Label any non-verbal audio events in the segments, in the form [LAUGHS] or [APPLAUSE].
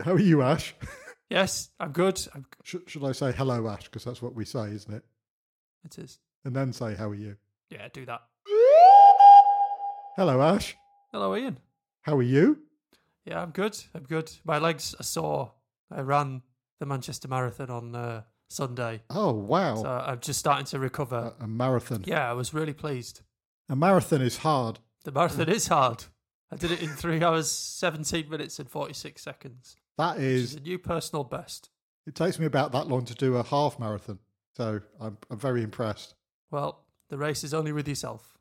How are you, Ash? [LAUGHS] Yes, I'm good. I'm, Should, should I say hello, Ash? Because that's what we say, isn't it? it is. And then say, how are you? Yeah, do that. Hello, Ash. Hello, Ian. How are you? Yeah, I'm good. I'm good. My legs are sore. I ran the Manchester Marathon on uh, Sunday, Oh, wow. so I'm just starting to recover. a, a marathon. yeah, I was really pleased. A marathon is hard. The marathon is hard. I did it in three hours, 17 minutes, and 46 seconds. That is, is a new personal best. it takes me about that long to do a half marathon. So I'm, I'm very impressed. Well, the race is only with yourself.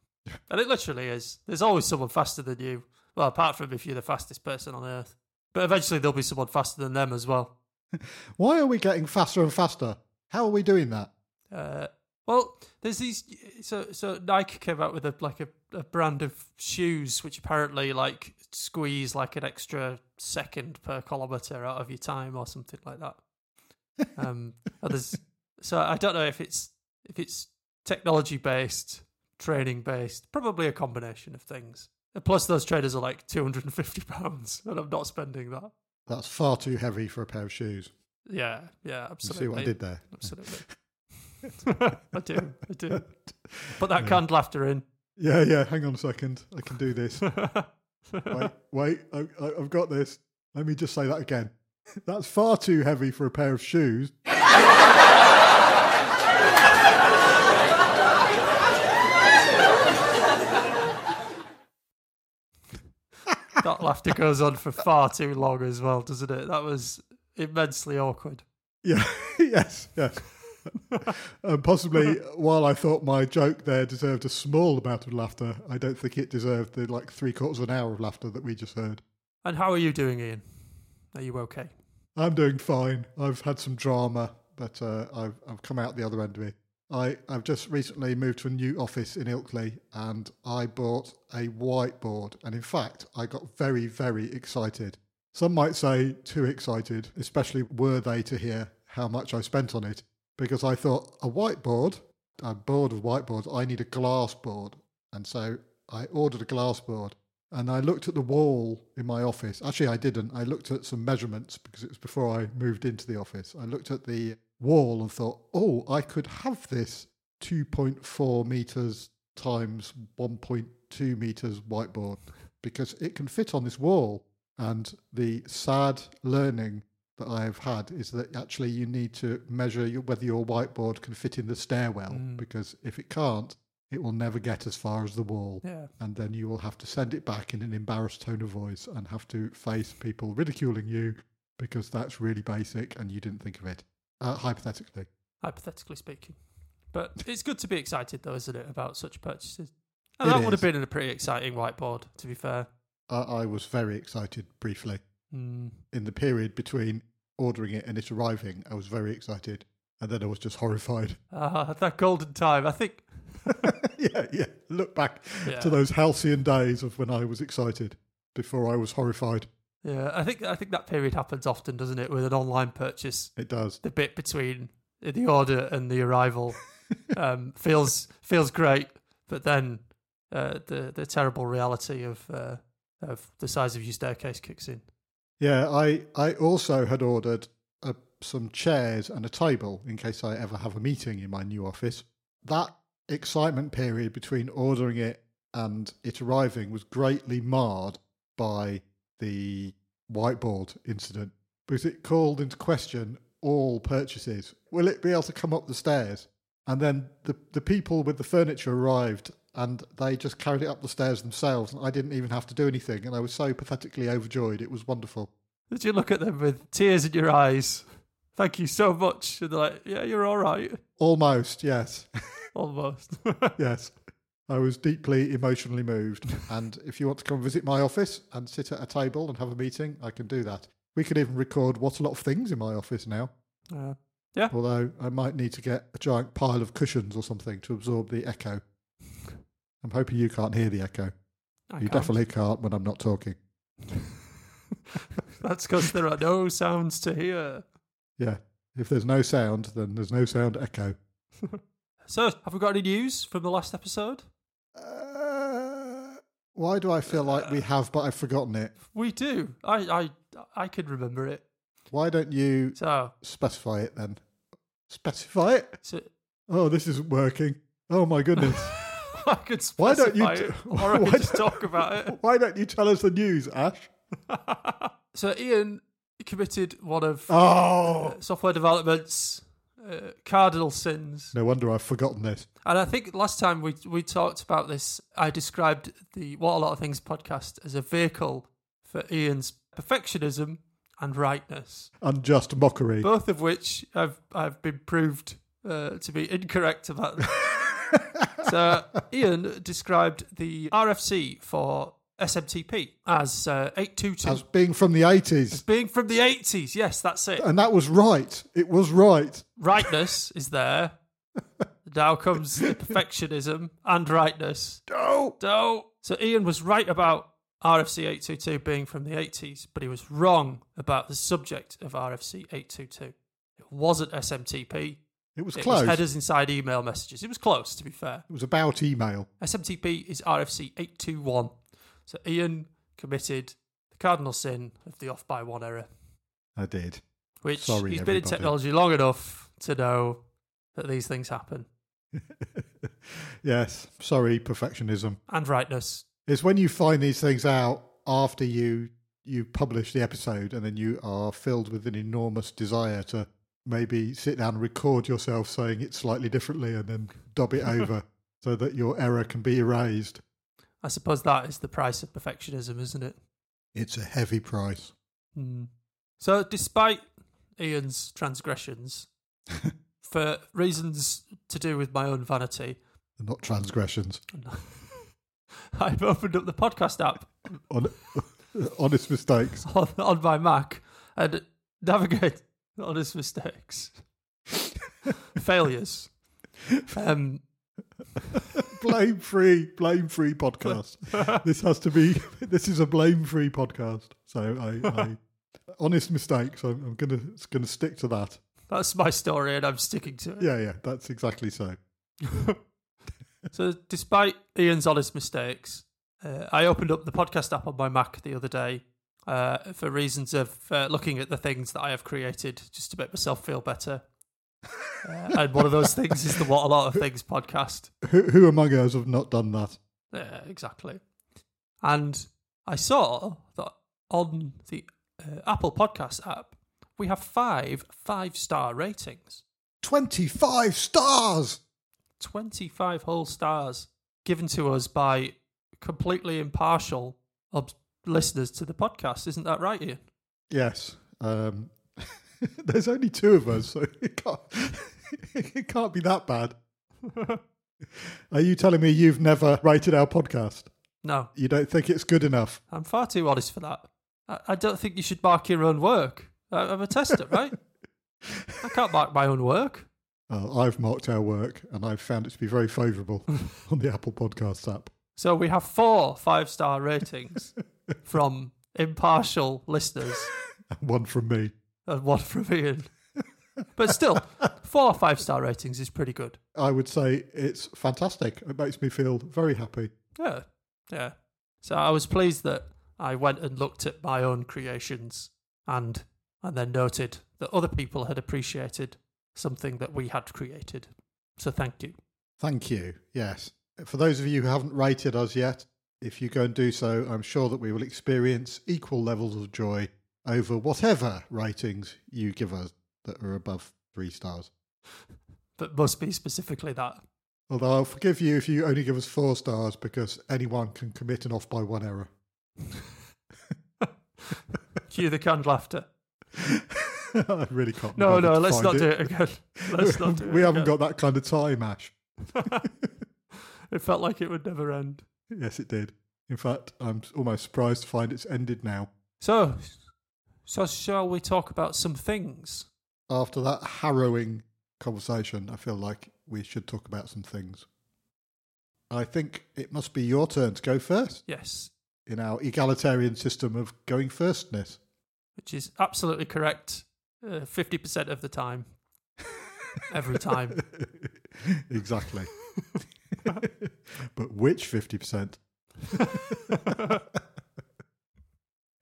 And it literally is. There's always someone faster than you. Well, apart from if you're the fastest person on earth. But eventually there'll be someone faster than them as well. [LAUGHS] Why are we getting faster and faster? How are we doing that? Uh, well, there's these. So, so Nike came out with a like a, a brand of shoes which apparently like squeeze like an extra second per kilometer out of your time or something like that. Um, and there's, [LAUGHS] so I don't know if it's if it's technology based, training based, probably a combination of things. Plus, those trainers are like two hundred and fifty pounds, and I'm not spending that. That's far too heavy for a pair of shoes. Yeah, yeah, You absolutely. see what I did there? Absolutely. [LAUGHS] I do. I do. Put that canned laughter in. Yeah, yeah. Hang on a second. I can do this. [LAUGHS] wait, [LAUGHS] wait. I, I, I've got this. Let me just say that again. [LAUGHS] That's far too heavy for a pair of shoes. [LAUGHS] that laughter goes on for far too long as well, doesn't it? That was immensely awkward. Yeah, yes, yes. [LAUGHS] and possibly, while I thought my joke there deserved a small amount of laughter, I don't think it deserved the like three quarters of an hour of laughter that we just heard. And how are you doing, Ian? Are you okay? I'm doing fine. I've had some drama, but uh, I've I've come out the other end of it. I I've just recently moved to a new office in Ilkley, and I bought a whiteboard. And in fact, I got very very excited. Some might say too excited, especially were they to hear how much I spent on it, because I thought a whiteboard. I'm bored of whiteboards. I need a glass board, and so I ordered a glass board. And I looked at the wall in my office. Actually, I didn't. I looked at some measurements because it was before I moved into the office. I looked at the wall and thought, oh, I could have this 2.4 meters times 1.2 meters whiteboard because it can fit on this wall. And the sad learning that I have had is that actually you need to measure your, whether your whiteboard can fit in the stairwell because if it can't, it will never get as far as the wall Yeah. and then you will have to send it back in an embarrassed tone of voice and have to face people ridiculing you because that's really basic and you didn't think of it. Uh, hypothetically. Hypothetically speaking. But [LAUGHS] it's good to be excited, though, isn't it, about such purchases? And It that would have been a pretty exciting whiteboard, to be fair. I, I was very excited briefly. Mm. In the period between ordering it and it arriving, I was very excited. And then I was just horrified. [LAUGHS] Ah, that golden time. I think. [LAUGHS] yeah, yeah. Look back Yeah. to those halcyon days of when I was excited before I was horrified. Yeah, I think I think that period happens often, doesn't it, with an online purchase? It does. The bit between the order and the arrival [LAUGHS] um, feels feels great, but then uh, the the terrible reality of uh, of the size of your staircase kicks in. Yeah, I, I also had ordered uh, some chairs and a table in case I ever have a meeting in my new office. That excitement period between ordering it and it arriving was greatly marred by the whiteboard incident because it called into question all purchases. Will it be able to come up the stairs? And then the, the people with the furniture arrived and they just carried it up the stairs themselves. And I didn't even have to do anything. And I was so pathetically overjoyed. It was wonderful. Did you look at them with tears in your eyes? Thank you so much. And they're like, yeah, you're all right. Almost, yes. [LAUGHS] Almost. [LAUGHS] yes. I was deeply emotionally moved. And if you want to come visit my office and sit at a table and have a meeting, I can do that. We could even record what a lot of things in my office now. Uh, yeah. Although I might need to get a giant pile of cushions or something to absorb the echo. I'm hoping you can't hear the echo. I you can't. definitely can't when I'm not talking. [LAUGHS] That's because there are no sounds to hear. Yeah. If there's no sound, then there's no sound echo. [LAUGHS] So, have we got any news from the last episode? Uh, why do I feel like we have, but I've forgotten it? We do. I, I I could remember it. Why don't you So, specify it then? Specify it? so Oh, this isn't working. Oh my goodness. [LAUGHS] [LAUGHS] I could Why don't you t- or I [LAUGHS] could just talk about it. [LAUGHS] Why don't you tell us the news, Ash? So Ian committed one of Oh, uh, software development's uh, cardinal sins, no wonder I've forgotten this. and I think last time we we talked about this, I described the What a Lot of Things podcast as a vehicle for Ian's perfectionism and rightness, Unjust mockery. both of which I've I've been proved uh, to be incorrect about. So Ian described the RFC for SMTP as uh, eight two two. As being from the 80s. Being from the 80s, yes, that's it. And that was right. It was right. rightness is there. [LAUGHS] now comes the perfectionism and rightness. Oh, So, so Ian was right about RFC 822 being from the 80s, but he was wrong about the subject of RFC 822. It wasn't SMTP. It was It close. was headers inside email messages. It was close, to be fair. it was about email. SMTP is RFC 821. So Ian committed the cardinal sin of the off by one error. I did. which Sorry, he's been in technology long enough to know that these things happen [LAUGHS] Yes. Sorry, perfectionism. and rightness. It's when you find these things out after you you publish the episode and then you are filled with an enormous desire to maybe sit down and record yourself saying it slightly differently and then dub it over [LAUGHS] so that your error can be erased. I suppose that is the price of perfectionism, isn't it? It's a heavy price. Hmm. So, despite Ian's transgressions, [LAUGHS] for reasons to do with my own vanity, They're Not transgressions. [LAUGHS] I've opened up the podcast app Hon- honest mistakes. on, on my Mac and navigate [LAUGHS] honest mistakes, [LAUGHS] failures. Um, Blame free, blame free podcast. [LAUGHS] this has to be. This is a blame free podcast. So I, I honest mistakes. I'm, I'm gonna gonna stick to that. that's my story, and I'm sticking to it. Yeah, yeah, that's exactly so. So, despite Ian's honest mistakes, uh, I opened up the podcast app on my Mac the other day uh, for reasons of uh, looking at the things that I have created just to make myself feel better. Uh, and one of those things is the What a Lot of Things podcast. [LAUGHS] Who, who among us have not done that? Yeah, exactly. And I saw that on the uh, Apple Podcast app, we have five five star ratings. Twenty five stars. 25 whole stars given to us by completely impartial ob- listeners to the podcast. Isn't that right, Ian? Yes. Um, [LAUGHS] there's only two of us, so [LAUGHS] it can't. [LAUGHS] It can't be that bad. Are you telling me you've never rated our podcast? No, You don't think it's good enough? I'm far too honest for that. I, I don't think you should mark your own work. I, I'm a tester, right? I can't mark my own work. Uh, I've marked our work, and I've found it to be very favourable on the Apple Podcasts app. So we have four five star ratings from impartial listeners [LAUGHS] One from me. and one from Ian. But still, four or five star ratings is pretty good. I would say it's fantastic. It makes me feel very happy. Yeah, yeah. So I was pleased that I went and looked at my own creations and and then noted that other people had appreciated something that we had created. So thank you. Thank you. Yes. For those of you who haven't rated us yet, if you go and do so, I'm sure that we will experience equal levels of joy over whatever ratings you give us that are above three stars. But must be specifically that. Although I'll forgive you if you only give us four stars because anyone can commit an off by one error. [LAUGHS] Cue the canned laughter. [LAUGHS] I really can't. No, no, [LAUGHS] let's not do it again. Let's not do it. we haven't again. got that kind of time, Ash. it felt like it would never end. Yes, it did. In fact, I'm almost surprised to find it's ended now. So, so shall we talk about some things? After that harrowing conversation, I feel like we should talk about some things. I think it must be your turn to go first Yes, in our egalitarian system of going firstness. which is absolutely correct. uh, Fifty percent of the time, [LAUGHS] every time. [LAUGHS] exactly. [LAUGHS] but which 50%? [LAUGHS]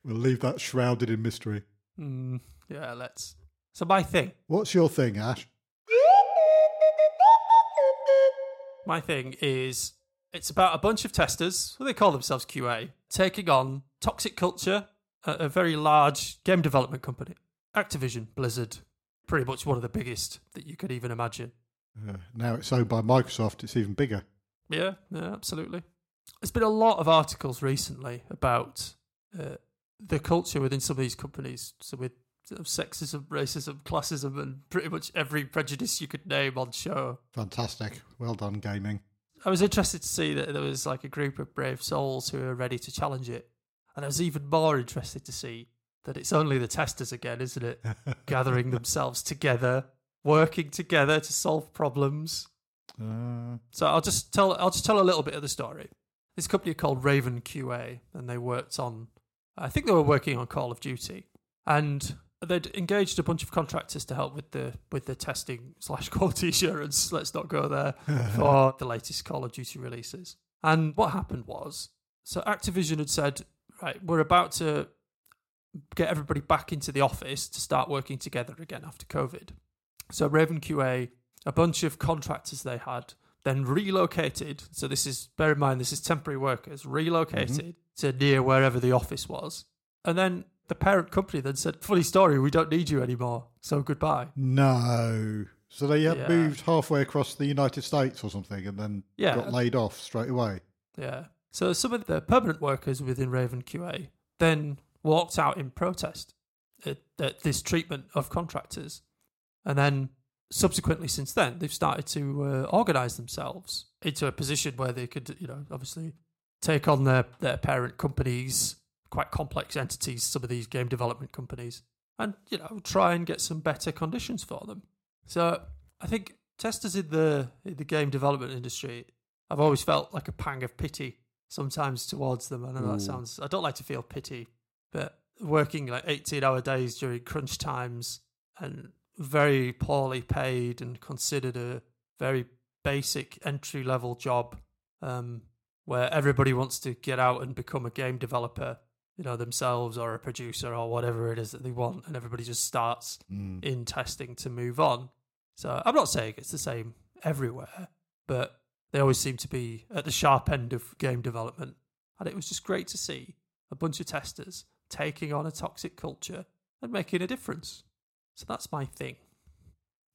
We'll leave that shrouded in mystery. Mm, yeah, let's. So my thing, What's your thing, Ash? my thing is it's about a bunch of testers, well, they call themselves QA, taking on toxic culture at a very large game development company. Activision, Blizzard, pretty much one of the biggest that you could even imagine. Uh, now it's owned by Microsoft. It's even bigger. Yeah, yeah, absolutely. There's been a lot of articles recently about uh, the culture within some of these companies. So with sexism, racism, classism, and pretty much every prejudice you could name on show. Fantastic. Well done, gaming. I was interested to see that there was like a group of brave souls who are ready to challenge it. And I was even more interested to see that it's only the testers again, isn't it? [LAUGHS] Gathering themselves together, working together to solve problems. Uh, So I'll just tell I'll just tell a little bit of the story. This company called Raven QA, and they worked on I think they were working on Call of Duty, and they'd engaged a bunch of contractors to help with the with the testing slash [LAUGHS] quality assurance. Let's not go there [LAUGHS] for the latest Call of Duty releases. And what happened was, so Activision had said, right, we're about to get everybody back into the office to start working together again after COVID. So Raven QA, a bunch of contractors they had, then relocated. So this is bear in mind this is temporary workers relocated mm-hmm. to near wherever the office was, and then the parent company then said, "Funny story, we don't need you anymore. So goodbye." no. So they had Yeah. moved halfway across the United States or something and then Yeah. got laid off straight away. Yeah. So some of the permanent workers within Raven QA then walked out in protest at, at this treatment of contractors. And then subsequently, since then, they've started to uh, organize themselves into a position where they could, you know, obviously take on their, their parent companies, quite complex entities, some of these game development companies, and, you know, try and get some better conditions for them. So I think testers in the in the game development industry I've always felt like a pang of pity sometimes towards them. I know Ooh. that sounds, I don't like to feel pity, but working like 18 hour days during crunch times and very poorly paid and considered a very basic entry level job um, where everybody wants to get out and become a game developer, you know, themselves or a producer or whatever it is that they want. And everybody just starts Mm. in testing to move on. So I'm not saying it's the same everywhere, but they always seem to be at the sharp end of game development. And it was just great to see a bunch of testers taking on a toxic culture and making a difference. So that's my thing.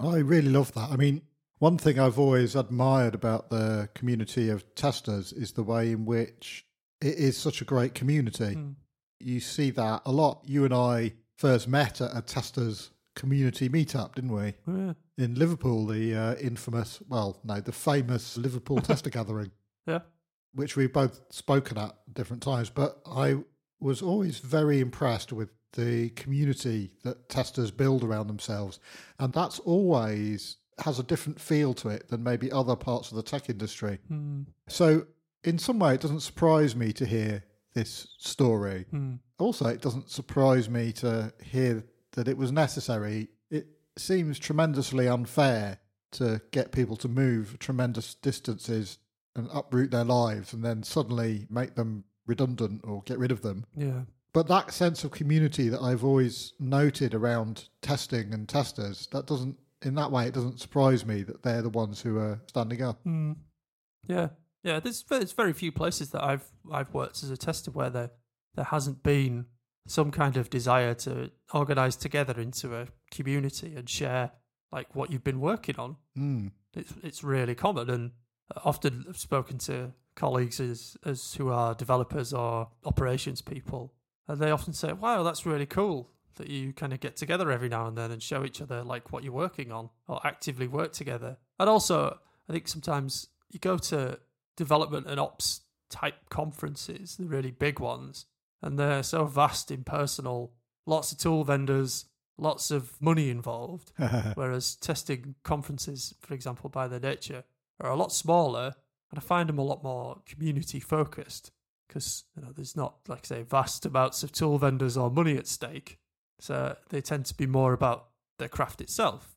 I really love that. I mean, one thing I've always admired about the community of testers is the way in which it is such a great community. Hmm. You see that a lot. You and I first met at a testers community meetup, didn't we? Yeah. In Liverpool, the uh, infamous, well, no, the famous Liverpool [LAUGHS] tester gathering, Yeah. which we've both spoken at different times. But I was always very impressed with the community that testers build around themselves. And that's always has a different feel to it than maybe other parts of the tech industry. Hmm. So, in some way, it doesn't surprise me to hear this story. Hmm. Also, it doesn't surprise me to hear that it was necessary. It seems tremendously unfair to get people to move tremendous distances and uproot their lives and then suddenly make them redundant or get rid of them. Yeah. But that sense of community that I've always noted around testing and testers, that doesn't, in that way, it doesn't surprise me that they're the ones who are standing up. Hmm. Yeah. Yeah. There's there's very few places that I've I've worked as a tester where there there hasn't been some kind of desire to organize together into a community and share like what you've been working on. Mm. It's it's really common, and often I've spoken to colleagues as as who are developers or operations people, and they often say, "Wow, that's really cool that you kind of get together every now and then and show each other like what you're working on or actively work together." And also, I think sometimes you go to development and ops type conferences, the really big ones, and they're so vast, impersonal, lots of tool vendors, lots of money involved. [LAUGHS] Whereas testing conferences, for example, by their nature, are a lot smaller, and I find them a lot more community focused because you know there's not, like I say, vast amounts of tool vendors or money at stake. So they tend to be more about the craft itself.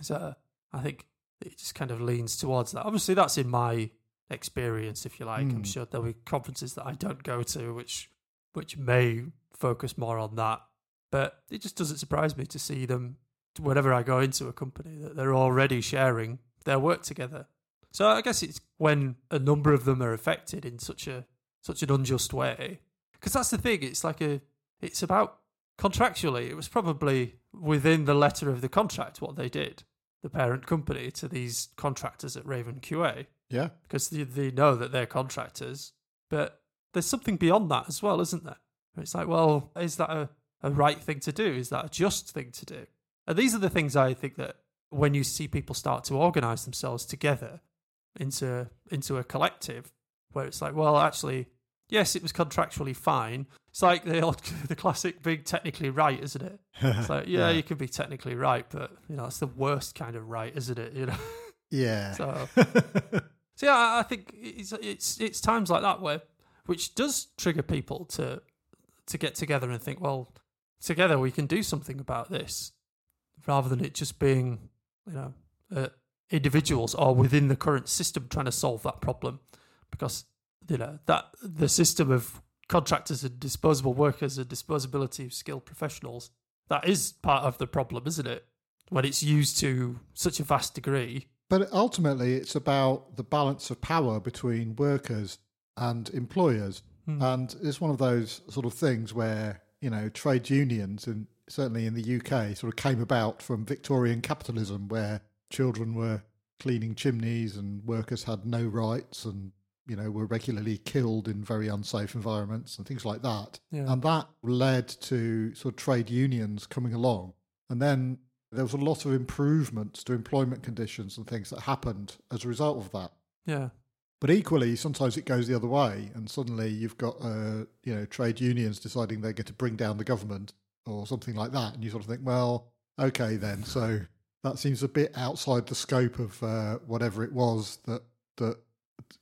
So I think it just kind of leans towards that. Obviously, that's in my experience, if you like. I'm Hmm. sure there'll be conferences that I don't go to, which which may focus more on that. But it just doesn't surprise me to see them, whenever I go into a company, that they're already sharing their work together. So I guess it's when a number of them are affected in such a such an unjust way, because that's the thing. It's like a, it's about contractually. It was probably within the letter of the contract what they did, the parent company to these contractors at Raven QA, Yeah. because they, they know that they're contractors. But there's something beyond that as well, isn't there? It's like, well, is that a, a right thing to do? Is that a just thing to do? And these are the things I think that when you see people start to organize themselves together into into a collective, where it's like, well, actually, yes, it was contractually fine. It's like the old, [LAUGHS] the classic big technically right, isn't it? [LAUGHS] It's like, yeah, you can be technically right, but you know, it's the worst kind of right, isn't it? You know. [LAUGHS] yeah. So, so yeah, I- think it's it's it's times like that where which does trigger people to to get together and think, well, together we can do something about this, rather than it just being, you know, uh, individuals or within the current system trying to solve that problem, because you know that the system of contractors and disposable workers and disposability of skilled professionals that is part of the problem, isn't it? When it's used to such a vast degree. But ultimately, it's about the balance of power between workers and employers. Hmm. And it's one of those sort of things where, you know, trade unions, and certainly in the UK, sort of came about from Victorian capitalism, where children were cleaning chimneys and workers had no rights and, you know, were regularly killed in very unsafe environments and things like that. Yeah. And that led to sort of trade unions coming along. And then there was a lot of improvements to employment conditions and things that happened as a result of that. Yeah. But equally, sometimes it goes the other way, and suddenly you've got uh, you know trade unions deciding they're going to bring down the government or something like that, and you sort of think, well, okay then. So that seems a bit outside the scope of uh, whatever it was that that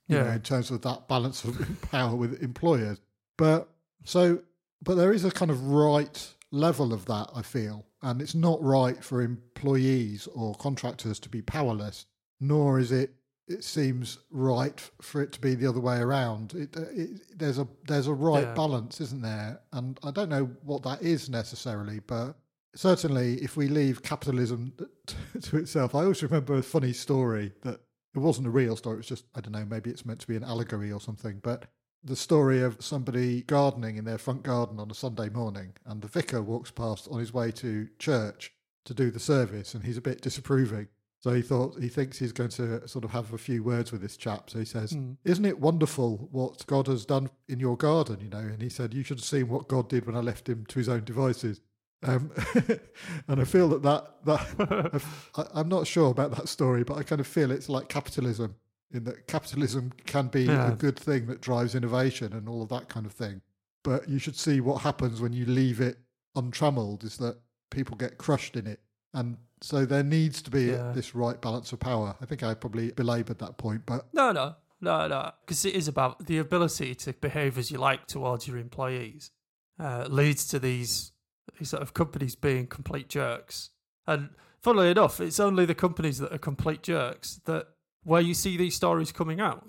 you know in terms of that balance of [LAUGHS] power with employers. But so, but there is a kind of right level of that, I feel, and it's not right for employees or contractors to be powerless, nor is it. It seems right for it to be the other way around. It, uh, it, there's a there's a right Yeah. balance, isn't there? And I don't know what that is necessarily, but certainly if we leave capitalism [LAUGHS] to itself, I always remember a funny story that it wasn't a real story. It was just I don't know, maybe it's meant to be an allegory or something, but the story of somebody gardening in their front garden on a Sunday morning, and the vicar walks past on his way to church to do the service, and he's a bit disapproving. So he thought he thinks he's going to sort of have a few words with this chap. So he says, Mm. "Isn't it wonderful what God has done in your garden?" You know, and he said, "You should have seen what God did when I left him to his own devices." Um, [LAUGHS] and I feel that that that I, I'm not sure about that story, but I kind of feel it's like capitalism in that capitalism can be Yeah. a good thing that drives innovation and all of that kind of thing. But you should see what happens when you leave it untrammeled is that people get crushed in it. And so there needs to be Yeah. this right balance of power. I think I probably belabored that point, but No, no, no, no. Because it is about the ability to behave as you like towards your employees. Uh, leads to these, these sort of companies being complete jerks. And funnily enough, it's only the companies that are complete jerks that where you see these stories coming out.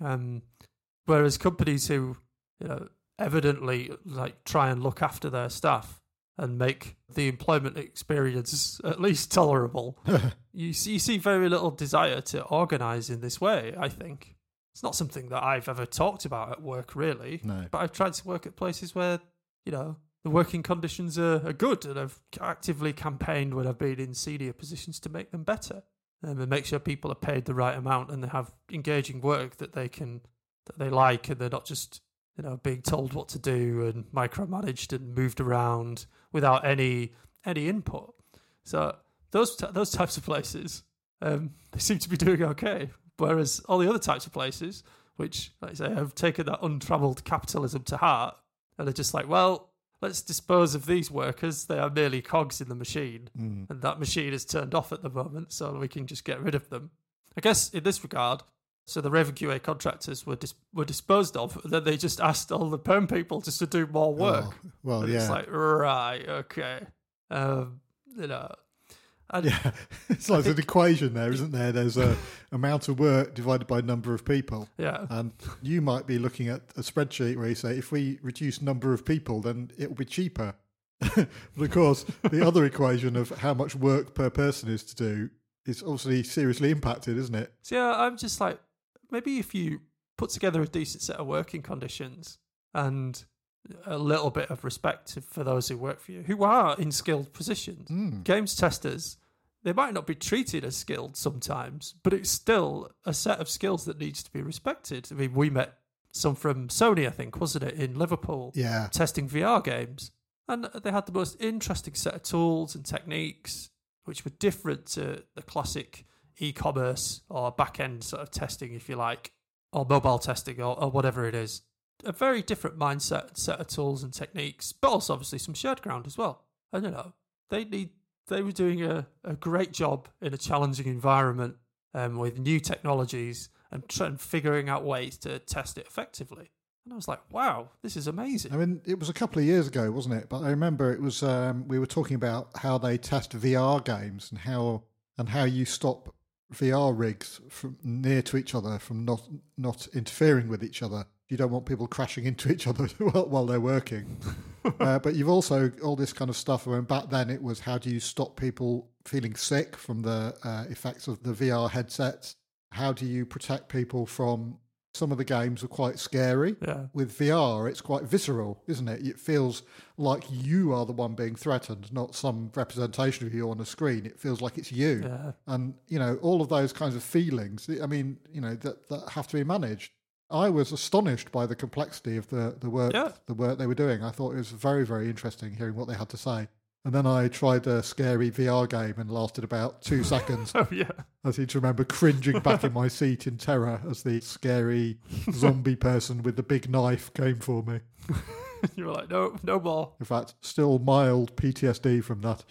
Um, whereas companies who, you know, evidently like try and look after their staff and make the employment experience at least tolerable [LAUGHS] you see, you see very little desire to organise in this way. I think it's not something that I've ever talked about at work, really. no. But I've tried to work at places where you know the working conditions are, are good, and I've actively campaigned when I've been in senior positions to make them better um, and make sure people are paid the right amount and they have engaging work that they can that they like, and they're not just you know being told what to do and micromanaged and moved around without any any input. So those t- those types of places, um, [LAUGHS] they seem to be doing okay. Whereas all the other types of places, which, like I say, have taken that untravelled capitalism to heart, and they're just like, well, let's dispose of these workers. They are merely cogs in the machine, Mm. and that machine is turned off at the moment, so we can just get rid of them. I guess in this regard, so the Raven QA contractors were dis- were disposed of, then they just asked all the perm people just to do more work. Oh, well, And yeah. It's like, right, okay. Um, you know, And Yeah, [LAUGHS] it's like an equation there, isn't there? There's a amount of work divided by number of people, yeah, and you might be looking at a spreadsheet where you say, if we reduce number of people, then it will be cheaper. [LAUGHS] but of course, the other equation of how much work per person is to do is obviously seriously impacted, isn't it? So yeah, I'm just like, maybe if you put together a decent set of working conditions and a little bit of respect for those who work for you, who are in skilled positions, Mm. games testers, they might not be treated as skilled sometimes, but it's still a set of skills that needs to be respected. I mean, we met some from Sony, I think, wasn't it, in Liverpool, Yeah, testing VR games. And they had the most interesting set of tools and techniques, which were different to the classic e commerce or back end sort of testing, if you like, or mobile testing or, or whatever it is. A very different mindset, set of tools and techniques, but also obviously some shared ground as well. And you know, they need they were doing a, a great job in a challenging environment um, with new technologies and, tr- and figuring out ways to test it effectively. And I was like, wow, this is amazing. I mean, it was a couple of years ago, wasn't it? But I remember it was um, we were talking about how they test VR games and how and how you stop VR rigs from near to each other from not not interfering with each other. You don't want people crashing into each other [LAUGHS] while, while they're working. [LAUGHS] uh, but you've also all this kind of stuff. I mean, back then it was how do you stop people feeling sick from the uh, effects of the VR headsets? How do you protect people from some of the games are quite scary Yeah. with VR, it's quite visceral, isn't it? It feels like you are the one being threatened, not some representation of you on a screen. It feels like it's you. Yeah. And, you know, all of those kinds of feelings, I mean, you know, that, that have to be managed. I was astonished by the complexity of the, the work Yeah. the work they were doing. I thought it was very, very interesting hearing what they had to say. And then I tried a scary VR game and lasted about two [LAUGHS] seconds. Oh yeah. I seem to remember cringing back in my [LAUGHS] seat in terror as the scary zombie person with the big knife came for me. [LAUGHS] you were like, no, no more. In fact, still mild PTSD from that.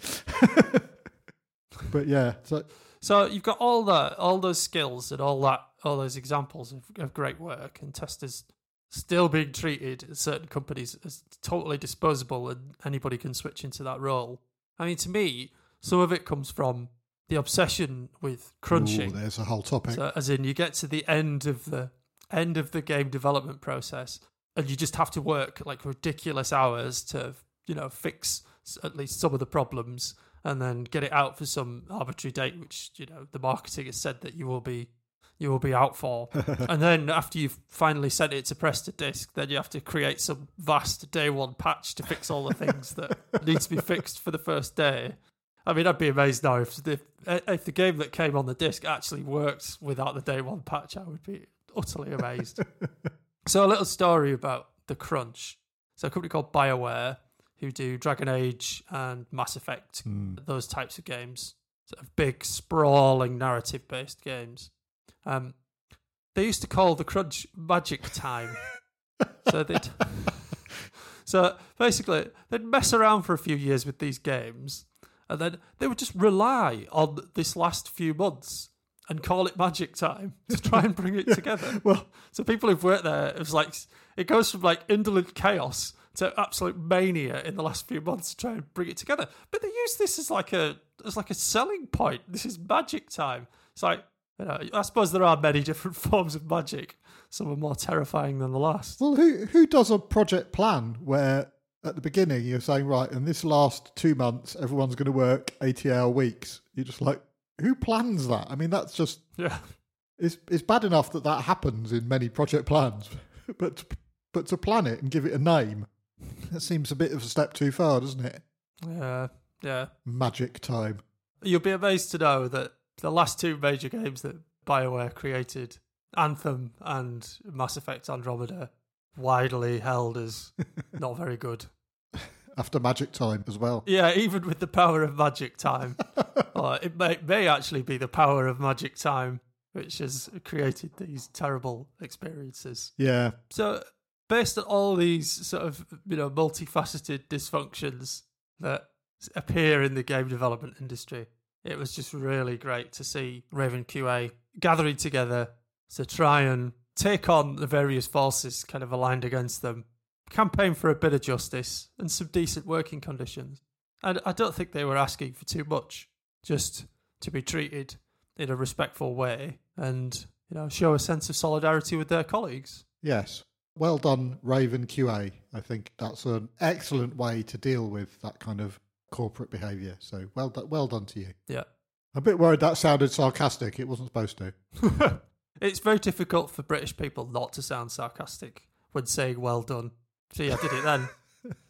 but yeah, so So you've got all that, all those skills and all that, all those examples of, of great work, and testers still being treated at certain companies as totally disposable, and anybody can switch into that role. I mean, to me, some of it comes from the obsession with crunching. Ooh, there's a whole topic. So, as in, you get to the end of the end of the game development process, and you just have to work like ridiculous hours to, you know, fix at least some of the problems, and then get it out for some arbitrary date, which you know the marketing has said that you will be you will be out for. [LAUGHS] and then after you've finally sent it to press to disk, then you have to create some vast day one patch to fix all the things that [LAUGHS] need to be fixed for the first day. I mean, I'd be amazed now if the if the game that came on the disc actually worked without the day one patch. I would be utterly amazed. [LAUGHS] so, a little story about the crunch. So, a company called BioWare, who do Dragon Age and Mass Effect, hmm. those types of games, sort of big, sprawling, narrative based games. Um, they used to call the crunch magic time. so they'd [LAUGHS] so basically they'd mess around for a few years with these games, and then they would just rely on this last few months and call it magic time [LAUGHS] to try and bring it together. well, So people who've worked there, it was like it goes from like indolent chaos to absolute mania in the last few months to try and bring it together. But they use this as like a as like a selling point. This is magic time. It's like you know, I suppose there are many [LAUGHS] different forms of magic. Some are more terrifying than the last. well, who who does a project plan where at the beginning you're saying right, in this last two months everyone's going to work eighty hour weeks? You're just like, who plans that? I mean, that's just Yeah. it's it's bad enough that that happens in many project plans, [LAUGHS] but but to plan it and give it a name, that seems a bit of a step too far, doesn't it? Yeah. Yeah. Magic time. You'll be amazed to know that the last two major games that BioWare created, Anthem and Mass Effect Andromeda, widely held as [LAUGHS] not very good. After magic time as well. Yeah, even with the power of magic time. [LAUGHS] or it may, may actually be the power of magic time which has created these terrible experiences. Yeah. So, based on all these sort of you know multifaceted dysfunctions that appear in the game development industry, it was just really great to see Raven QA gathering together to try and take on the various forces kind of aligned against them, campaign for a bit of justice and some decent working conditions. And I don't think they were asking for too much. just to be treated in a respectful way and you know show a sense of solidarity with their colleagues. Yes. Well done, Raven QA. I think that's an excellent way to deal with that kind of corporate behaviour. So well done, well done to you. Yeah. I'm a bit worried that sounded sarcastic. It wasn't supposed to. [LAUGHS] it's very difficult for British people not to sound sarcastic when saying well done. See, I did it then.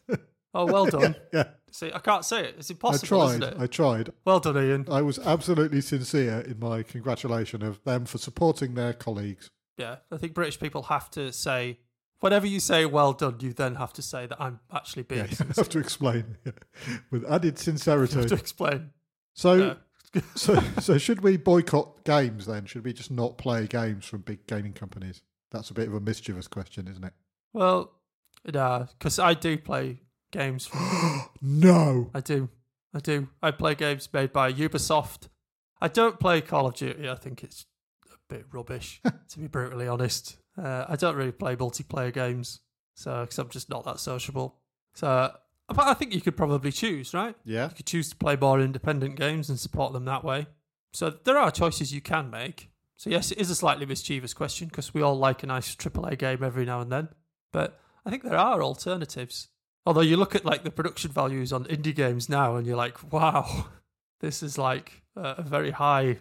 [LAUGHS] oh, well done. Yeah, See, I can't say it. It's I impossible, isn't tried. it? I tried. Well done, Ian. I was absolutely sincere in my congratulation of them for supporting their colleagues. Yeah, I think British people have to say, whenever you say well done, you then have to say that I'm actually being Yeah, [LAUGHS] you have to explain yeah, with added sincerity. You have to explain. So, Yeah. [LAUGHS] so, so should we boycott games then? Should we just not play games from big gaming companies? That's a bit of a mischievous question, isn't it? Well, nah, because I do play games. From, [GASPS] No. I do. I do. I play games made by Ubisoft. I don't play Call of Duty. I think it's a bit rubbish, [LAUGHS] to be brutally honest. Uh, I don't really play multiplayer games, so because I'm just not that sociable. So, but I think you could probably choose, right? Yeah. You could choose to play more independent games and support them that way. So there are choices you can make. So yes, it is a slightly mischievous question because we all like a nice AAA game every now and then. But I think there are alternatives. Although you look at like the production values on indie games now, and you're like, wow, [LAUGHS] this is like a, a very high,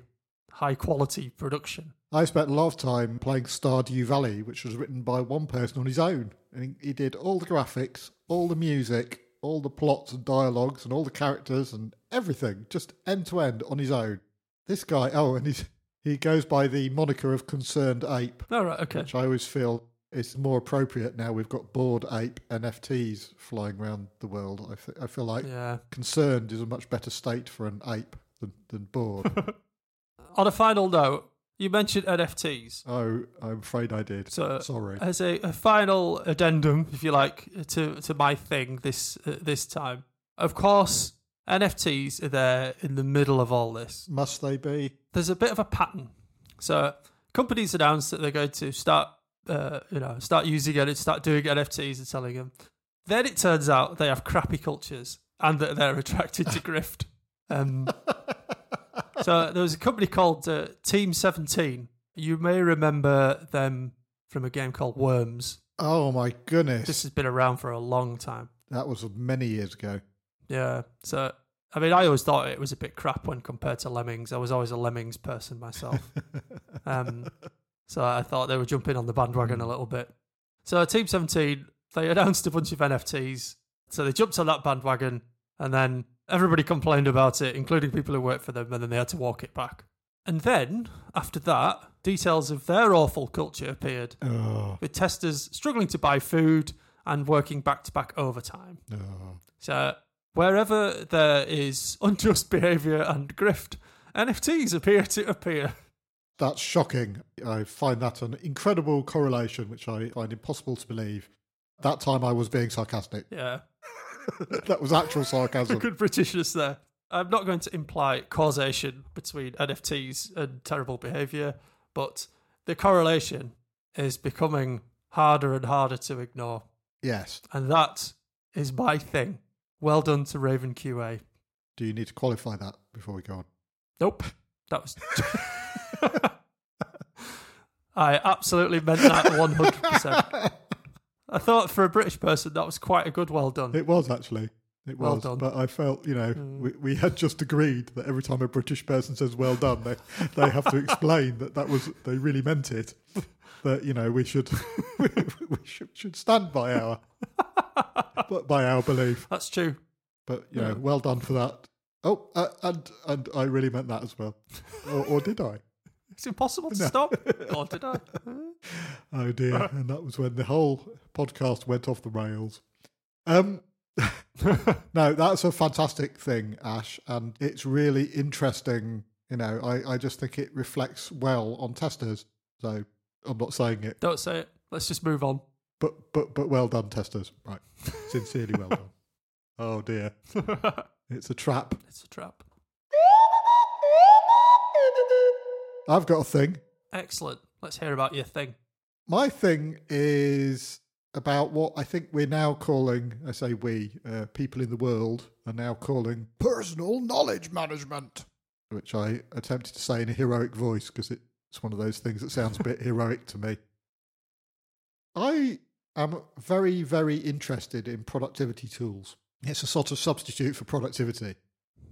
high quality production. I spent a lot of time playing Stardew Valley, which was written by one person on his own. And he, he did all the graphics, all the music, all the plots and dialogues, and all the characters and everything, just end to end on his own. This guy, oh, and he's, he goes by the moniker of Concerned Ape, All right, okay. which I always feel is more appropriate now we've got bored ape NFTs flying around the world. I, th- I feel like Yeah. concerned is a much better state for an ape than, than bored. [LAUGHS] On a final note, you mentioned NFTs. oh, I'm afraid I did. So Sorry. as a, a final addendum, if you like, to to my thing this uh, this time. Of course, NFTs are there in the middle of all this. Must they be? There's a bit of a pattern. So companies announce that they're going to start, uh, you know, start using it, start doing NFTs and selling them. Then it turns out they have crappy cultures and that they're [LAUGHS] attracted to grift. Um, [LAUGHS] so there was a company called uh, Team Seventeen. You may remember them from a game called Worms. Oh my goodness. This has been around for a long time. that was many years ago. Yeah. So I mean, I always thought it was a bit crap when compared to Lemmings. I was always a Lemmings person myself. [LAUGHS] um, so I thought they were jumping on the bandwagon a little bit. So Team Seventeen, they announced a bunch of NFTs. So they jumped on that bandwagon, and then everybody complained about it, including people who work for them, and then they had to walk it back. And then after that, details of their awful culture appeared, Oh, with testers struggling to buy food and working back to back overtime. oh. So wherever there is unjust [LAUGHS] behaviour and grift, NFTs appear to appear. That's shocking. I find that an incredible correlation, which I find impossible to believe. That time I was being sarcastic. Yeah, [LAUGHS] that was actual sarcasm. good Britishness there. I'm not going to imply causation between NFTs and terrible behaviour, but the correlation is becoming harder and harder to ignore. Yes. And that is my thing. Well done to Raven QA. Do you need to qualify that before we go on? Nope. That was. [LAUGHS] I absolutely meant that 100%. [LAUGHS] I thought for a British person that was quite a good well done. It was actually. It Well was. done. But I felt, you know, Mm. we, we had just agreed that every time a British person says well done, they, they have to [LAUGHS] explain that that was, they really meant it. That, you know, we should, [LAUGHS] we, we should, should stand by our, but by our belief. That's true. But, you know, well done for that. Oh, uh, and, and I really meant that as well. Or, or did I? It's impossible to No. stop. [LAUGHS] Or did I? Oh dear. And that was when the whole podcast went off the rails. Um, [LAUGHS] no, that's a fantastic thing, Ash. And it's really interesting. You know, I, I just think it reflects well on testers. So I'm not saying it, Don't say it. Let's just move on. but but but well done, testers. Right. Sincerely well done. [LAUGHS] Oh dear. It's a trap. it's a trap. I've got a thing. Excellent. Let's hear about your thing. My thing is about what I think we're now calling, I say we, uh, people in the world are now calling personal knowledge management. which I attempted to say in a heroic voice because it's one of those things that sounds a bit [LAUGHS] heroic to me. I am very, very interested in productivity tools. It's a sort of substitute for productivity.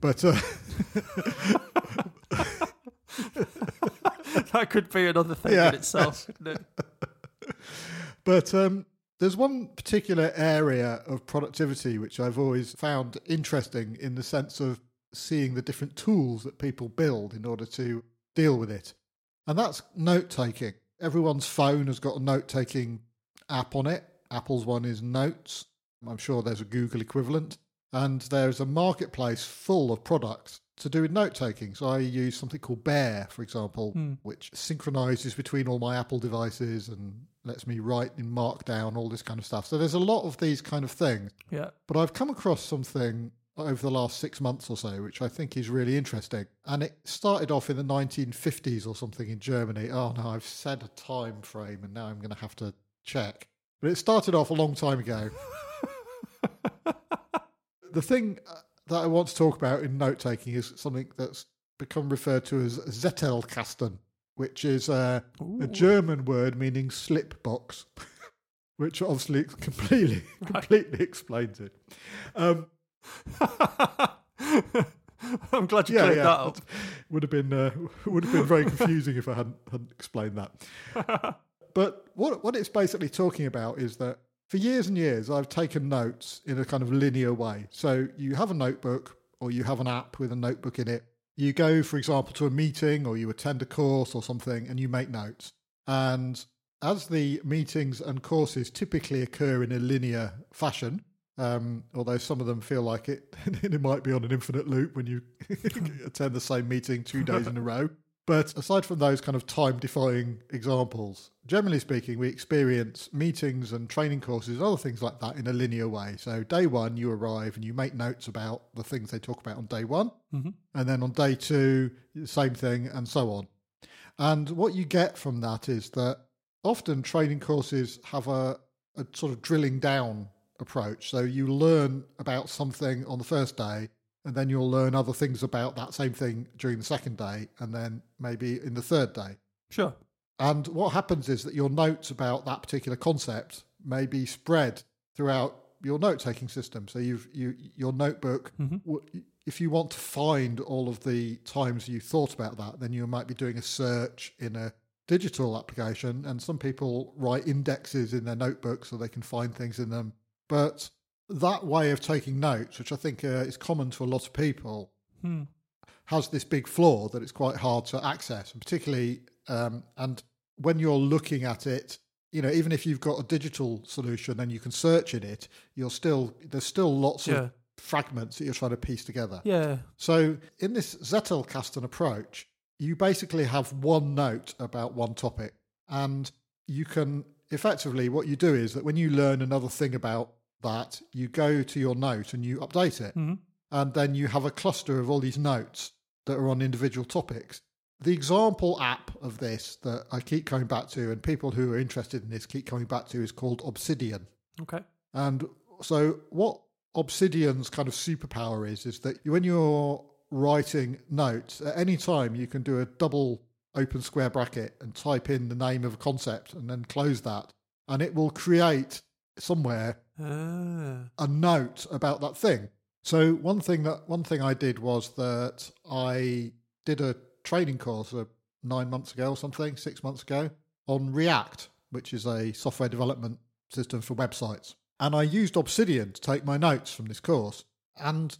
But uh, [LAUGHS] [LAUGHS] that could be another thing Yeah. in itself, couldn't it? [LAUGHS] but um, there's one particular area of productivity which I've always found interesting in the sense of seeing the different tools that people build in order to deal with it. And that's note taking. Everyone's phone has got a note taking app on it. Apple's one is Notes. I'm sure there's a Google equivalent. And there's a marketplace full of products to do with note taking. So I use something called Bear, for example, which synchronizes between all my Apple devices and lets me write in Markdown, all this kind of stuff. So there's a lot of these kind of things. Yeah. But I've come across something over the last six months or so, which I think is really interesting. And it started off in the 1950s or something in Germany. Oh no, I've said a time frame and now I'm going to have to check. But it started off a long time ago. [LAUGHS] the thing uh, that I want to talk about in note taking is something that's become referred to as Zettelkasten, which is uh, a German word meaning slip box, [LAUGHS] which obviously completely [LAUGHS] completely explains it. Um, [LAUGHS] I'm glad you yeah, cleared yeah, that up. would have been uh, would have been very confusing if I hadn't, hadn't explained that. But what what it's basically talking about is that for years and years I've taken notes in a kind of linear way. So you have a notebook or you have an app with a notebook in it. You go, for example, to a meeting or you attend a course or something and you make notes. And as the meetings and courses typically occur in a linear fashion, um, although some of them feel like it, [LAUGHS] it might be on an infinite loop when you [LAUGHS] [LAUGHS] attend the same meeting two days in a row. But aside from those kind of time defying examples, generally speaking, we experience meetings and training courses and other things like that in a linear way. So, day one, you arrive and you make notes about the things they talk about on day one. Mm-hmm. And then on day two, same thing, and so on. And what you get from that is that often training courses have a, a sort of drilling down approach. So you learn about something on the first day, and then you'll learn other things about that same thing during the second day, and then maybe in the third day. Sure. And what happens is that your notes about that particular concept may be spread throughout your note taking system. So you've you your notebook. Mm-hmm. w If you want to find all of the times you thought about that, then you might be doing a search in a digital application. And some people write indexes in their notebook so they can find things in them. But that way of taking notes, which I think uh, is common to a lot of people, has this big flaw that it's quite hard to access, and particularly um, and when you're looking at it, you know, even if you've got a digital solution and you can search in it, you're still there's still lots Yeah. of fragments that you're trying to piece together. Yeah. So in this Zettelkasten approach, you basically have one note about one topic, and you can effectively what you do is that when you learn another thing about that, you go to your note and you update it, mm-hmm. and then you have a cluster of all these notes that are on individual topics. The example app of this that I keep coming back to, and people who are interested in this keep coming back to, is called Obsidian. Okay. And so, what Obsidian's kind of superpower is, is that when you're writing notes, at any time you can do a double open square bracket and type in the name of a concept and then close that. And it will create somewhere Ah. a note about that thing. So one thing that one thing I did was that I did a training course uh, nine months ago or something, six months ago, on React, which is a software development system for websites. And I used Obsidian to take my notes from this course. And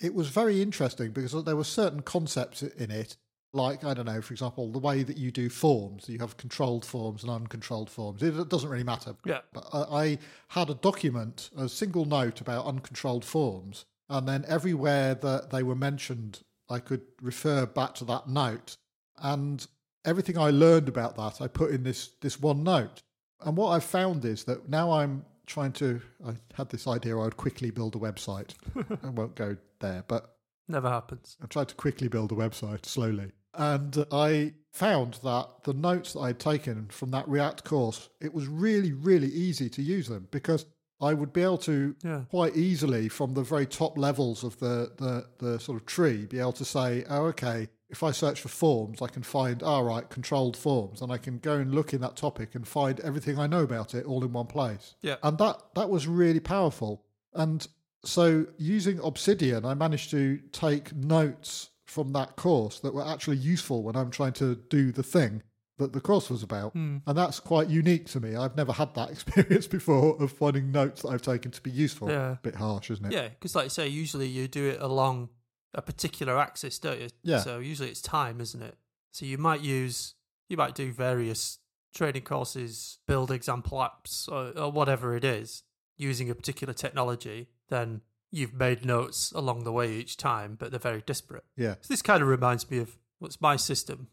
it was very interesting because there were certain concepts in it, like, I don't know, for example, the way that you do forms. You have controlled forms and uncontrolled forms. It doesn't really matter. Yeah. But I had a document, a single note about uncontrolled forms, and then everywhere that they were mentioned, I could refer back to that note. And everything I learned about that, I put in this this one note. And what I've found is that now I'm trying to. I had this idea I would quickly build a website. [LAUGHS] I won't go there, but Never happens. I tried to quickly build a website slowly. And I found that the notes that I'd taken from that React course, it was really, really easy to use them because I would be able to Yeah. quite easily from the very top levels of the, the, the sort of tree be able to say, oh, okay, if I search for forms, I can find, all right, controlled forms, and I can go and look in that topic and find everything I know about it all in one place. Yeah. And that, that was really powerful. And so using Obsidian, I managed to take notes from that course that were actually useful when I'm trying to do the thing that the course was about. Hmm. And that's quite unique to me. I've never had that [LAUGHS] experience before of finding notes that I've taken to be useful. Yeah. bit harsh, isn't it? Yeah, because like you say, usually you do it along a particular axis, don't you? Yeah. So usually it's time, isn't it? So you might use, you might do various training courses, build example apps, or, or whatever it is, using a particular technology. Then you've made notes along the way each time, but they're very disparate. Yeah. So this kind of reminds me of what's my system.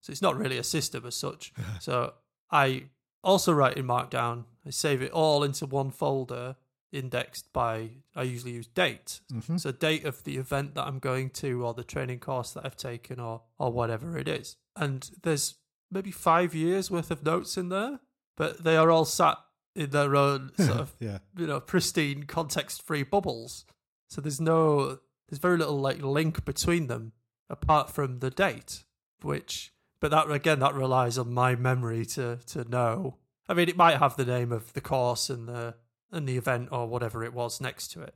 So it's not really a system as such. [LAUGHS] so I also write in Markdown. I save it all into one folder, indexed by. I usually use date. Mhm. So date of the event that I'm going to, or the training course that I've taken, or or whatever it is. And there's maybe five years worth of notes in there, but they are all sat in their own [LAUGHS] sort of yeah. you know pristine context free bubbles. So there's no there's very little like link between them apart from the date which but that again that relies on my memory to to know. I mean it might have the name of the course and the and the event or whatever it was next to it.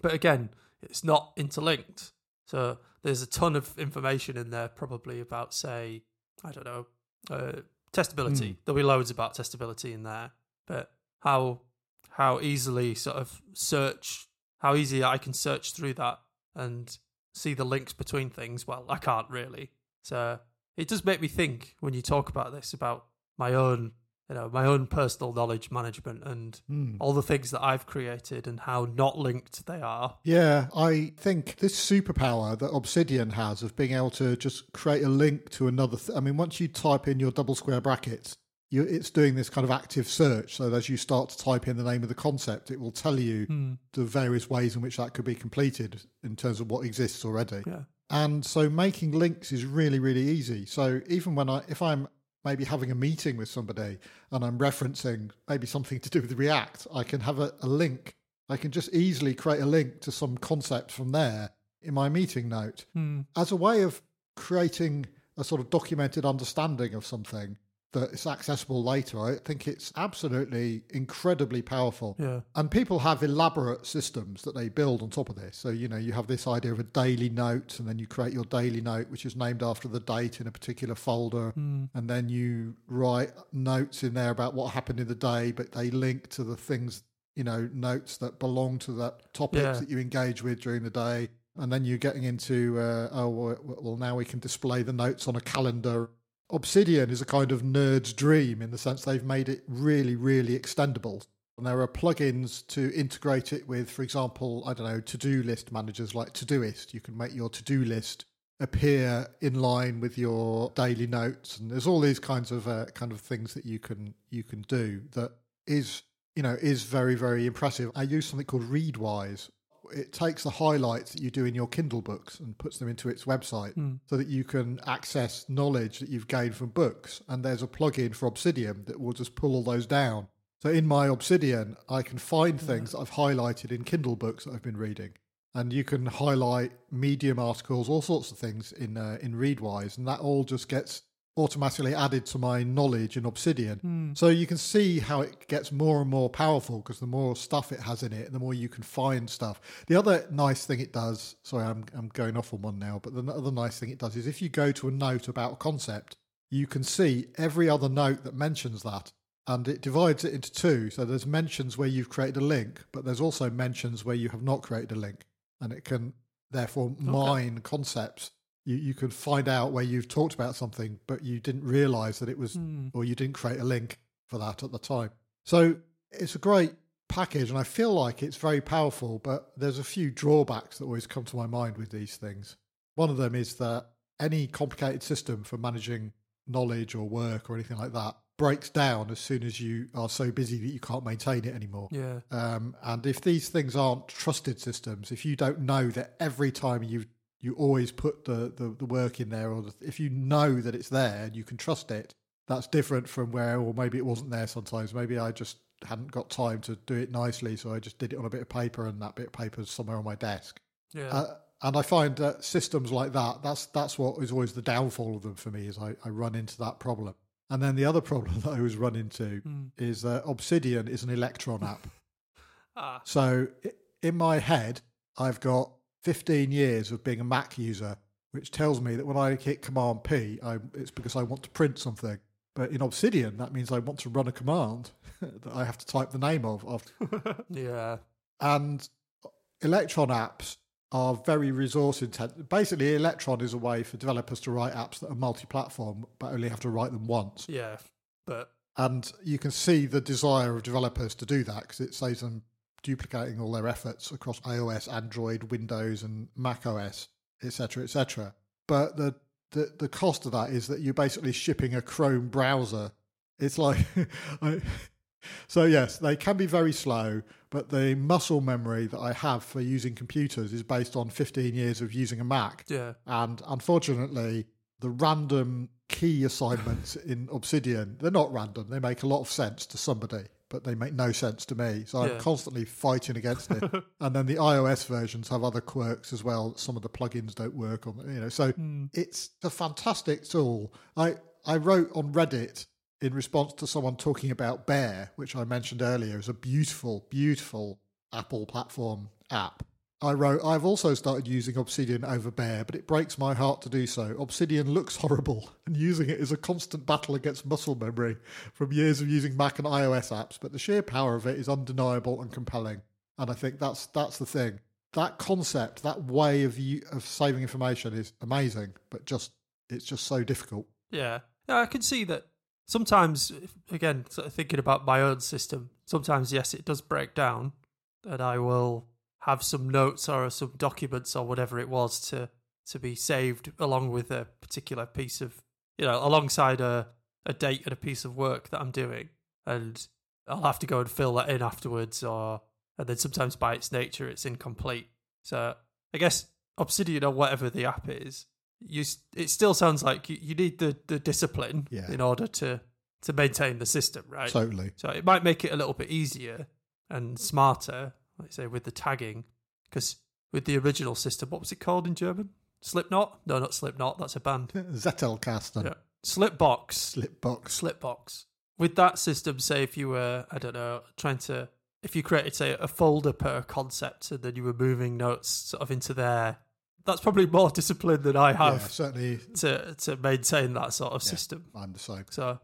But again it's not interlinked. So there's a ton of information in there probably about say i don't know uh, testability. Hmm. there'll be loads about testability in there. But how how easily sort of search how easy I can search through that and see the links between things. Well, I can't really. So it does make me think when you talk about this about my own you know my own personal knowledge management and Hmm. all the things that I've created and how not linked they are. Yeah, I think this superpower that Obsidian has of being able to just create a link to another. Th- I mean, once you type in your double square brackets, you, it's doing this kind of active search. So as you start to type in the name of the concept, it will tell you Hmm. the various ways in which that could be completed in terms of what exists already. Yeah. And so making links is really, really easy. So even when I, if I'm maybe having a meeting with somebody and I'm referencing maybe something to do with React, I can have a, a link. I can just easily create a link to some concept from there in my meeting note Hmm. as a way of creating a sort of documented understanding of something that is accessible later. I think it's absolutely incredibly powerful. Yeah. And people have elaborate systems that they build on top of this. So, you know, you have this idea of a daily note, and then you create your daily note, which is named after the date in a particular folder. Hmm. And then you write notes in there about what happened in the day, but they link to the things, you know, notes that belong to that topics Yeah. that you engage with during the day. And then you're getting into, uh, oh, well, well, now we can display the notes on a calendar. Obsidian is a kind of nerd's dream in the sense they've made it really, really extendable. And there are plugins to integrate it with, for example, I don't know, to do list managers like Todoist. You can make your to do list appear in line with your daily notes, and there's all these kinds of uh, kind of things that you can you can do that is you know is very very impressive. I use something called Readwise. It takes the highlights that you do in your Kindle books and puts them into its website Hmm. so that you can access knowledge that you've gained from books. And there's a plugin for Obsidian that will just pull all those down. So in my Obsidian, I can find things that I've highlighted in Kindle books that I've been reading. And you can highlight Medium articles, all sorts of things in uh, in Readwise, and that all just gets automatically added to my knowledge in Obsidian. Hmm. So you can see how it gets more and more powerful because the more stuff it has in it, the more you can find stuff. The other nice thing it does, sorry, I'm I'm going off on one now, but the other nice thing it does is if you go to a note about a concept, you can see every other note that mentions that. And it divides it into two. So there's mentions where you've created a link, but there's also mentions where you have not created a link. And it can therefore mine concepts. You, you can find out where you've talked about something, but you didn't realize that it was, Hmm. or you didn't create a link for that at the time. So it's a great package, and I feel like it's very powerful, but there's a few drawbacks that always come to my mind with these things. One of them is that any complicated system for managing knowledge or work or anything like that breaks down as soon as you are so busy that you can't maintain it anymore. Yeah. Um, and if these things aren't trusted systems, if you don't know that every time you you always put the, the, the work in there, or the, if you know that it's there and you can trust it, that's different from where, or maybe it wasn't there sometimes. Maybe I just hadn't got time to do it nicely, so I just did it on a bit of paper, and that bit of paper is somewhere on my desk. Yeah. Uh, and I find that systems like that, that's that's what is always the downfall of them for me, is I, I run into that problem. And then the other [LAUGHS] problem that I always run into Hmm. is that Obsidian is an Electron app. [LAUGHS] Ah, So in my head, I've got 15 years of being a Mac user, which tells me that when I hit Command P, I, it's because I want to print something. But in Obsidian, that means I want to run a command [LAUGHS] that I have to type the name of. of. [LAUGHS] yeah. And Electron apps are very resource intensive. Basically, Electron is a way for developers to write apps that are multi platform, but only have to write them once. Yeah. But And you can see the desire of developers to do that because it saves them duplicating all their efforts across iOS, Android, Windows, and Mac OS, etc., etc. But the, the the cost of that is that you're basically shipping a Chrome browser. It's like, [LAUGHS] I, so yes, they can be very slow, but the muscle memory that I have for using computers is based on 15 years of using a Mac. yeah. And unfortunately, the random key assignments in Obsidian, they're not random. They make a lot of sense to somebody, but they make no sense to me. So I'm constantly fighting against it. [LAUGHS] and then the iOS versions have other quirks as well. Some of the plugins don't work on, you know. So Hmm. it's a fantastic tool. I, I wrote on Reddit in response to someone talking about Bear, which I mentioned earlier, is a beautiful, beautiful Apple platform app. I wrote, I've also started using Obsidian over Bear, but it breaks my heart to do so. Obsidian looks horrible, and using it is a constant battle against muscle memory from years of using Mac and iOS apps, but the sheer power of it is undeniable and compelling. And I think that's that's the thing. That concept, that way of of saving information is amazing, but just it's just so difficult. Yeah. Yeah, I can see that sometimes, again, sort of thinking about my own system, sometimes, yes, it does break down, and I will have some notes or some documents or whatever it was to, to be saved along with a particular piece of, you know, alongside a, a date and a piece of work that I'm doing. And I'll have to go and fill that in afterwards, or, and then sometimes by its nature, it's incomplete. So I guess Obsidian or whatever the app is, you it still sounds like you, you need the, the discipline Yeah. in order to to maintain the system, right? Totally. So it might make it a little bit easier and smarter, like say with the tagging, because with the original system, what was it called in German? Slipknot? No, not Slipknot. That's a band. [LAUGHS] Zettelkasten, Yeah. Slipbox. Slipbox. Slipbox. With that system, say if you were, I don't know, trying to, if you created, say, a folder per concept and then you were moving notes sort of into there, that's probably more [LAUGHS] discipline than I Yeah, have certainly. to, to maintain that sort of Yeah. system. I'm the same. So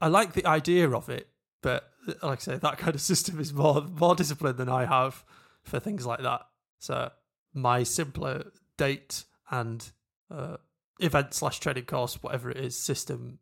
I like the idea of it, but like I say, that kind of [LAUGHS] system is more more disciplined than I have for things like that. So my simpler date and uh, event slash training course, whatever it is, system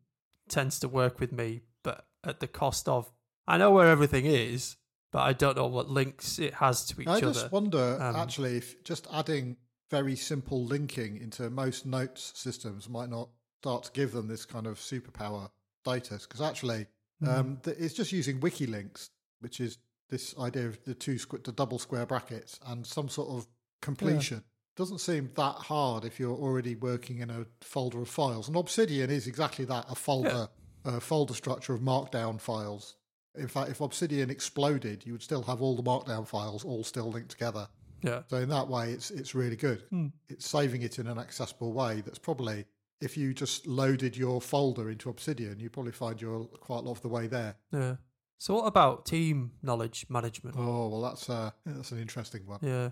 tends to work with me, but at the cost of I know where everything is, but I don't know what links it has to each I other. I just wonder, Um, actually, if just adding very simple linking into most notes systems might not start to give them this kind of superpower status. Because actually. Um, it's just using wiki links, which is this idea of the two squ- the double square brackets and some sort of completion. Doesn't seem that hard if you're already working in a folder of files. And Obsidian is exactly that a folder, a folder structure of markdown files. In fact, if Obsidian exploded, you would still have all the markdown files all still linked together. yeah, So in that way, it's it's really good. Hmm. It's saving it in an accessible way. That's probably if you just loaded your folder into Obsidian, you probably find you're quite a lot of the way there. yeah. So what about team knowledge management? Oh well, that's uh, that's an interesting one. Yeah,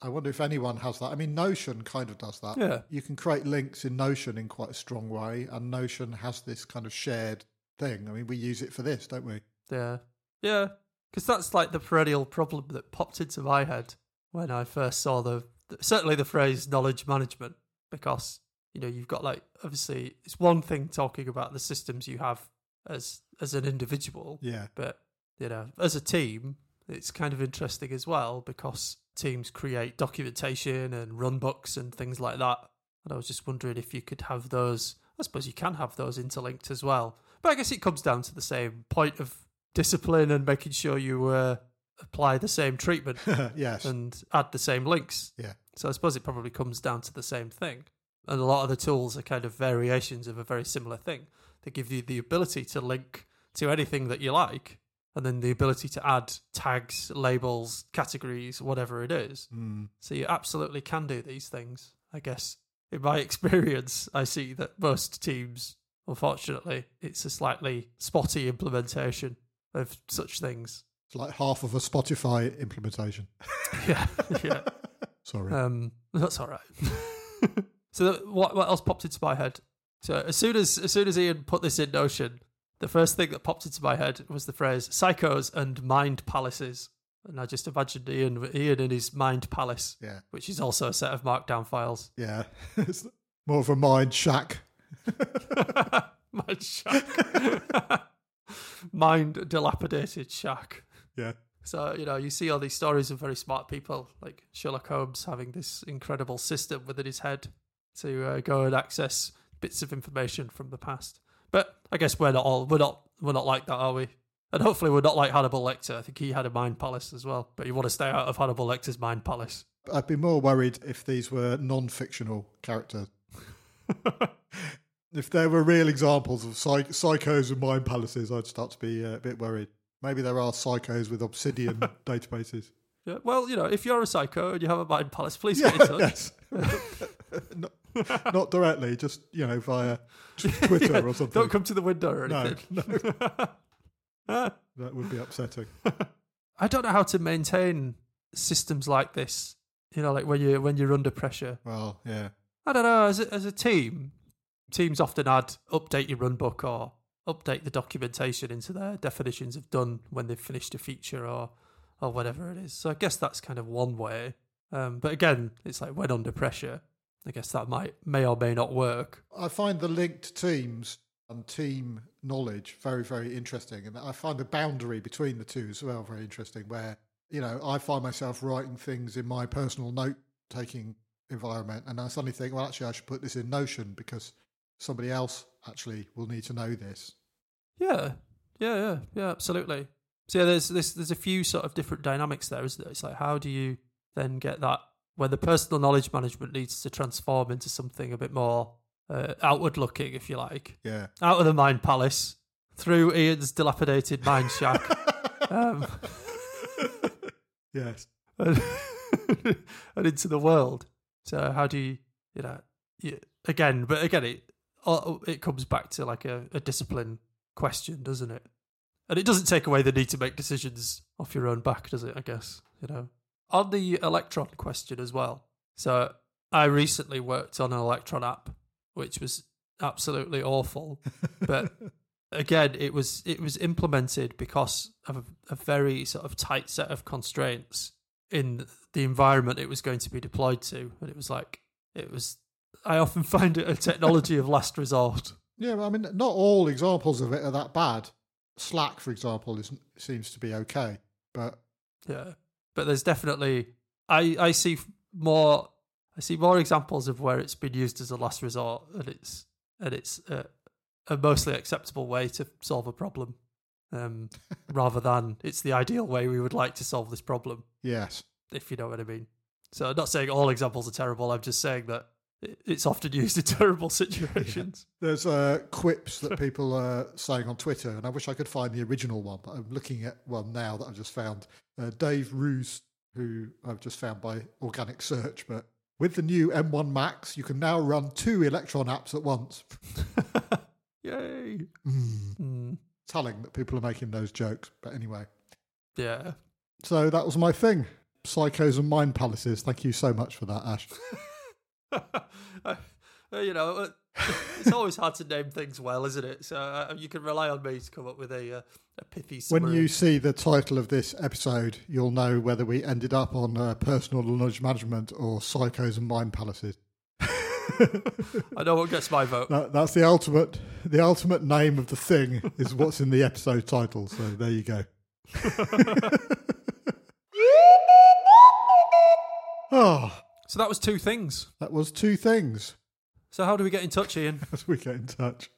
I wonder if anyone has that. I mean, Notion kind of does that. yeah, You can create links in Notion in quite a strong way, and Notion has this kind of shared thing. I mean, we use it for this, don't we? Yeah. Yeah. Because that's like the perennial problem that popped into my head when I first saw the, certainly the phrase knowledge management. Because, you know, you've got like, obviously, it's one thing talking about the systems you have as as an individual, Yeah. but, you know, as a team, it's kind of interesting as well because teams create documentation and run books and things like that. And I was just wondering if you could have those. I suppose you can have those interlinked as well. But I guess it comes down to the same point of discipline and making sure you uh, apply the same treatment [LAUGHS] yes. and add the same links. Yeah. So I suppose it probably comes down to the same thing. And a lot of the tools are kind of variations of a very similar thing. They give you the ability to link to anything that you like, and then the ability to add tags, labels, categories, whatever it is. Mm. So you absolutely can do these things. I guess in my [LAUGHS] experience, I see that most teams, unfortunately, it's a slightly spotty implementation of such things. It's like half of a Spotify implementation. [LAUGHS] Yeah, yeah. [LAUGHS] Sorry. Um, that's all right. So what what else popped into my head? So as soon as as soon as Ian put this in Notion, the first thing that popped into my head was the phrase "psychos" and "mind palaces," and I just imagined Ian Ian in his mind palace, yeah. which is also a set of markdown files. Yeah. [LAUGHS] it's more of a mind shack. [LAUGHS] mind shack, [LAUGHS] mind dilapidated shack. Yeah. So, you know, you see all these stories of very smart people like Sherlock Holmes having this incredible system within his head to uh, go and access bits of information from the past. But I guess we're not all we're not we're not like that, are we? And hopefully we're not like Hannibal Lecter. I think he had a mind palace as well. But you want to stay out of Hannibal Lecter's mind palace. I'd be more worried if these were non fictional characters. [LAUGHS] if there were real examples of psych- psychos and mind palaces, I'd start to be uh, a bit worried. Maybe there are psychos with obsidian [LAUGHS] databases. Yeah, well, you know, if you're a psycho and you have a mind palace, please Yeah, get in [LAUGHS] touch. yes. [LAUGHS] not directly, just, you know, via [LAUGHS] t- Twitter Yeah, or something. Don't come to the window or no, anything. no, Ah. [LAUGHS] that would be upsetting. I don't know how to maintain systems like this. You know, like when you when you're under pressure. Well, yeah. I don't know. As a, as a team, teams often add update your run book or update the documentation into their definitions of done when they've finished a feature or or whatever it is. So I guess that's kind of one way. Um, but again, it's like when under pressure. I guess that might may or may not work. I find the linked teams and team knowledge very, very interesting. And I find the boundary between the two as well very interesting, where, you know, I find myself writing things in my personal note taking environment. And I suddenly think, well, actually, I should put this in Notion because somebody else actually will need to know this. Yeah, yeah, yeah, yeah, absolutely. So yeah, there's this there's a few sort of different dynamics there, isn't there? It's like how do you then get that when the personal knowledge management needs to transform into something a bit more uh, outward looking, if you like, Yeah. out of the mind palace through Ian's dilapidated mind shack, [LAUGHS] um, yes. and, [LAUGHS] and into the world. So how do you, you know, you, again, but again, it uh, it comes back to like a, a discipline question, doesn't it? And it doesn't take away the need to make decisions off your own back, does it? I guess you know. On the electron question as well. So I recently worked on an electron app, which was absolutely awful, [LAUGHS] but again, it was it was implemented because of a, very sort of tight set of constraints in the environment it was going to be deployed to, and it was like it was. I often [LAUGHS] find it a technology of last resort. Yeah, I mean, not all examples of it are that bad. Slack, for example, is, seems to be okay, but Yeah, but there's definitely I I see more I see more examples of where it's been used as a last resort, and it's and it's a, a mostly acceptable way to solve a problem, um, [LAUGHS] rather than it's the ideal way we would like to solve this problem. yes. if you know what I mean. So I'm not saying all examples are terrible. I'm just saying that it's often used in [LAUGHS] terrible situations. [LAUGHS] There's uh, quips that people are saying on Twitter, and I wish I could find the original one, but I'm looking at one now that I've just found. Uh, Dave Roos, who I've just found by organic search, but with the new M1 Max, you can now run two Electron apps at once. [LAUGHS] Yay! Mm, Mm, telling that people are making those jokes, but anyway. yeah. So that was my thing. Psychos and mind palaces. Thank you so much for that, Ash. [LAUGHS] You know, uh, it's always hard to name things well, isn't it? So uh, you can rely on me to come up with a uh, a pithy summary. When you see the title of this episode, you'll know whether we ended up on uh, personal knowledge management or psychos and mind palaces. [LAUGHS] I know what gets my vote. That, that's the ultimate. The ultimate name of the thing is what's in the episode title. So there you go. oh, [LAUGHS] So that was two things. that was two things. So how do we get in touch, Ian? [LAUGHS] as we get in touch.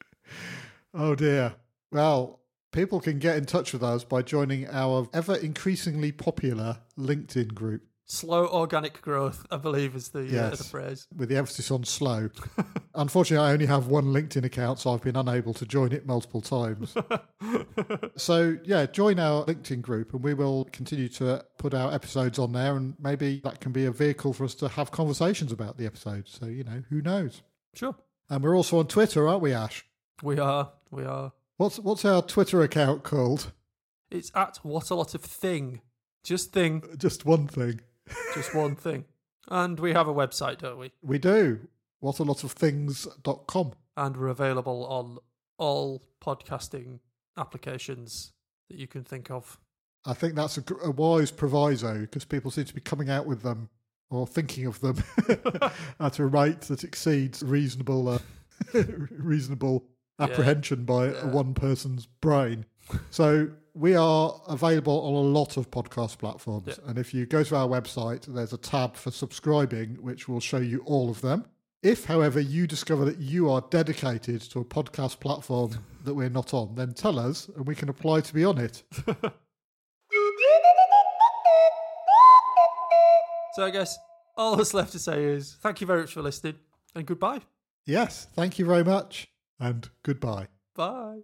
Oh dear. Well, people can get in touch with us by joining our ever increasingly popular LinkedIn group. Slow organic growth, I believe, is the, uh, the phrase. with the emphasis on slow. [LAUGHS] Unfortunately, I only have one LinkedIn account, so I've been unable to join it multiple times. [LAUGHS] so, yeah, join our LinkedIn group and we will continue to put our episodes on there, and maybe that can be a vehicle for us to have conversations about the episodes. So, you know, who knows? Sure. And we're also on Twitter, aren't we, Ash? We are. We are. What's what's our Twitter account called? It's at what a lot of thing. Just thing. Just one thing. Just one thing. And we have a website, don't we? We do. What a lot of things.com. And we're available on all podcasting applications that you can think of. I think that's a, a wise proviso because people seem to be coming out with them or thinking of them [LAUGHS] at a rate that exceeds reasonable uh, [LAUGHS] reasonable apprehension by Yeah. one person's brain. So we are available on a lot of podcast platforms, Yeah. and if you go to our website, there's a tab for subscribing, which will show you all of them. If, however, you discover that you are dedicated to a podcast platform [LAUGHS] that we're not on, then tell us, and we can apply to be on it. [LAUGHS] So I guess all that's left to say is thank you very much for listening and goodbye. Yes, thank you very much, and goodbye. Bye.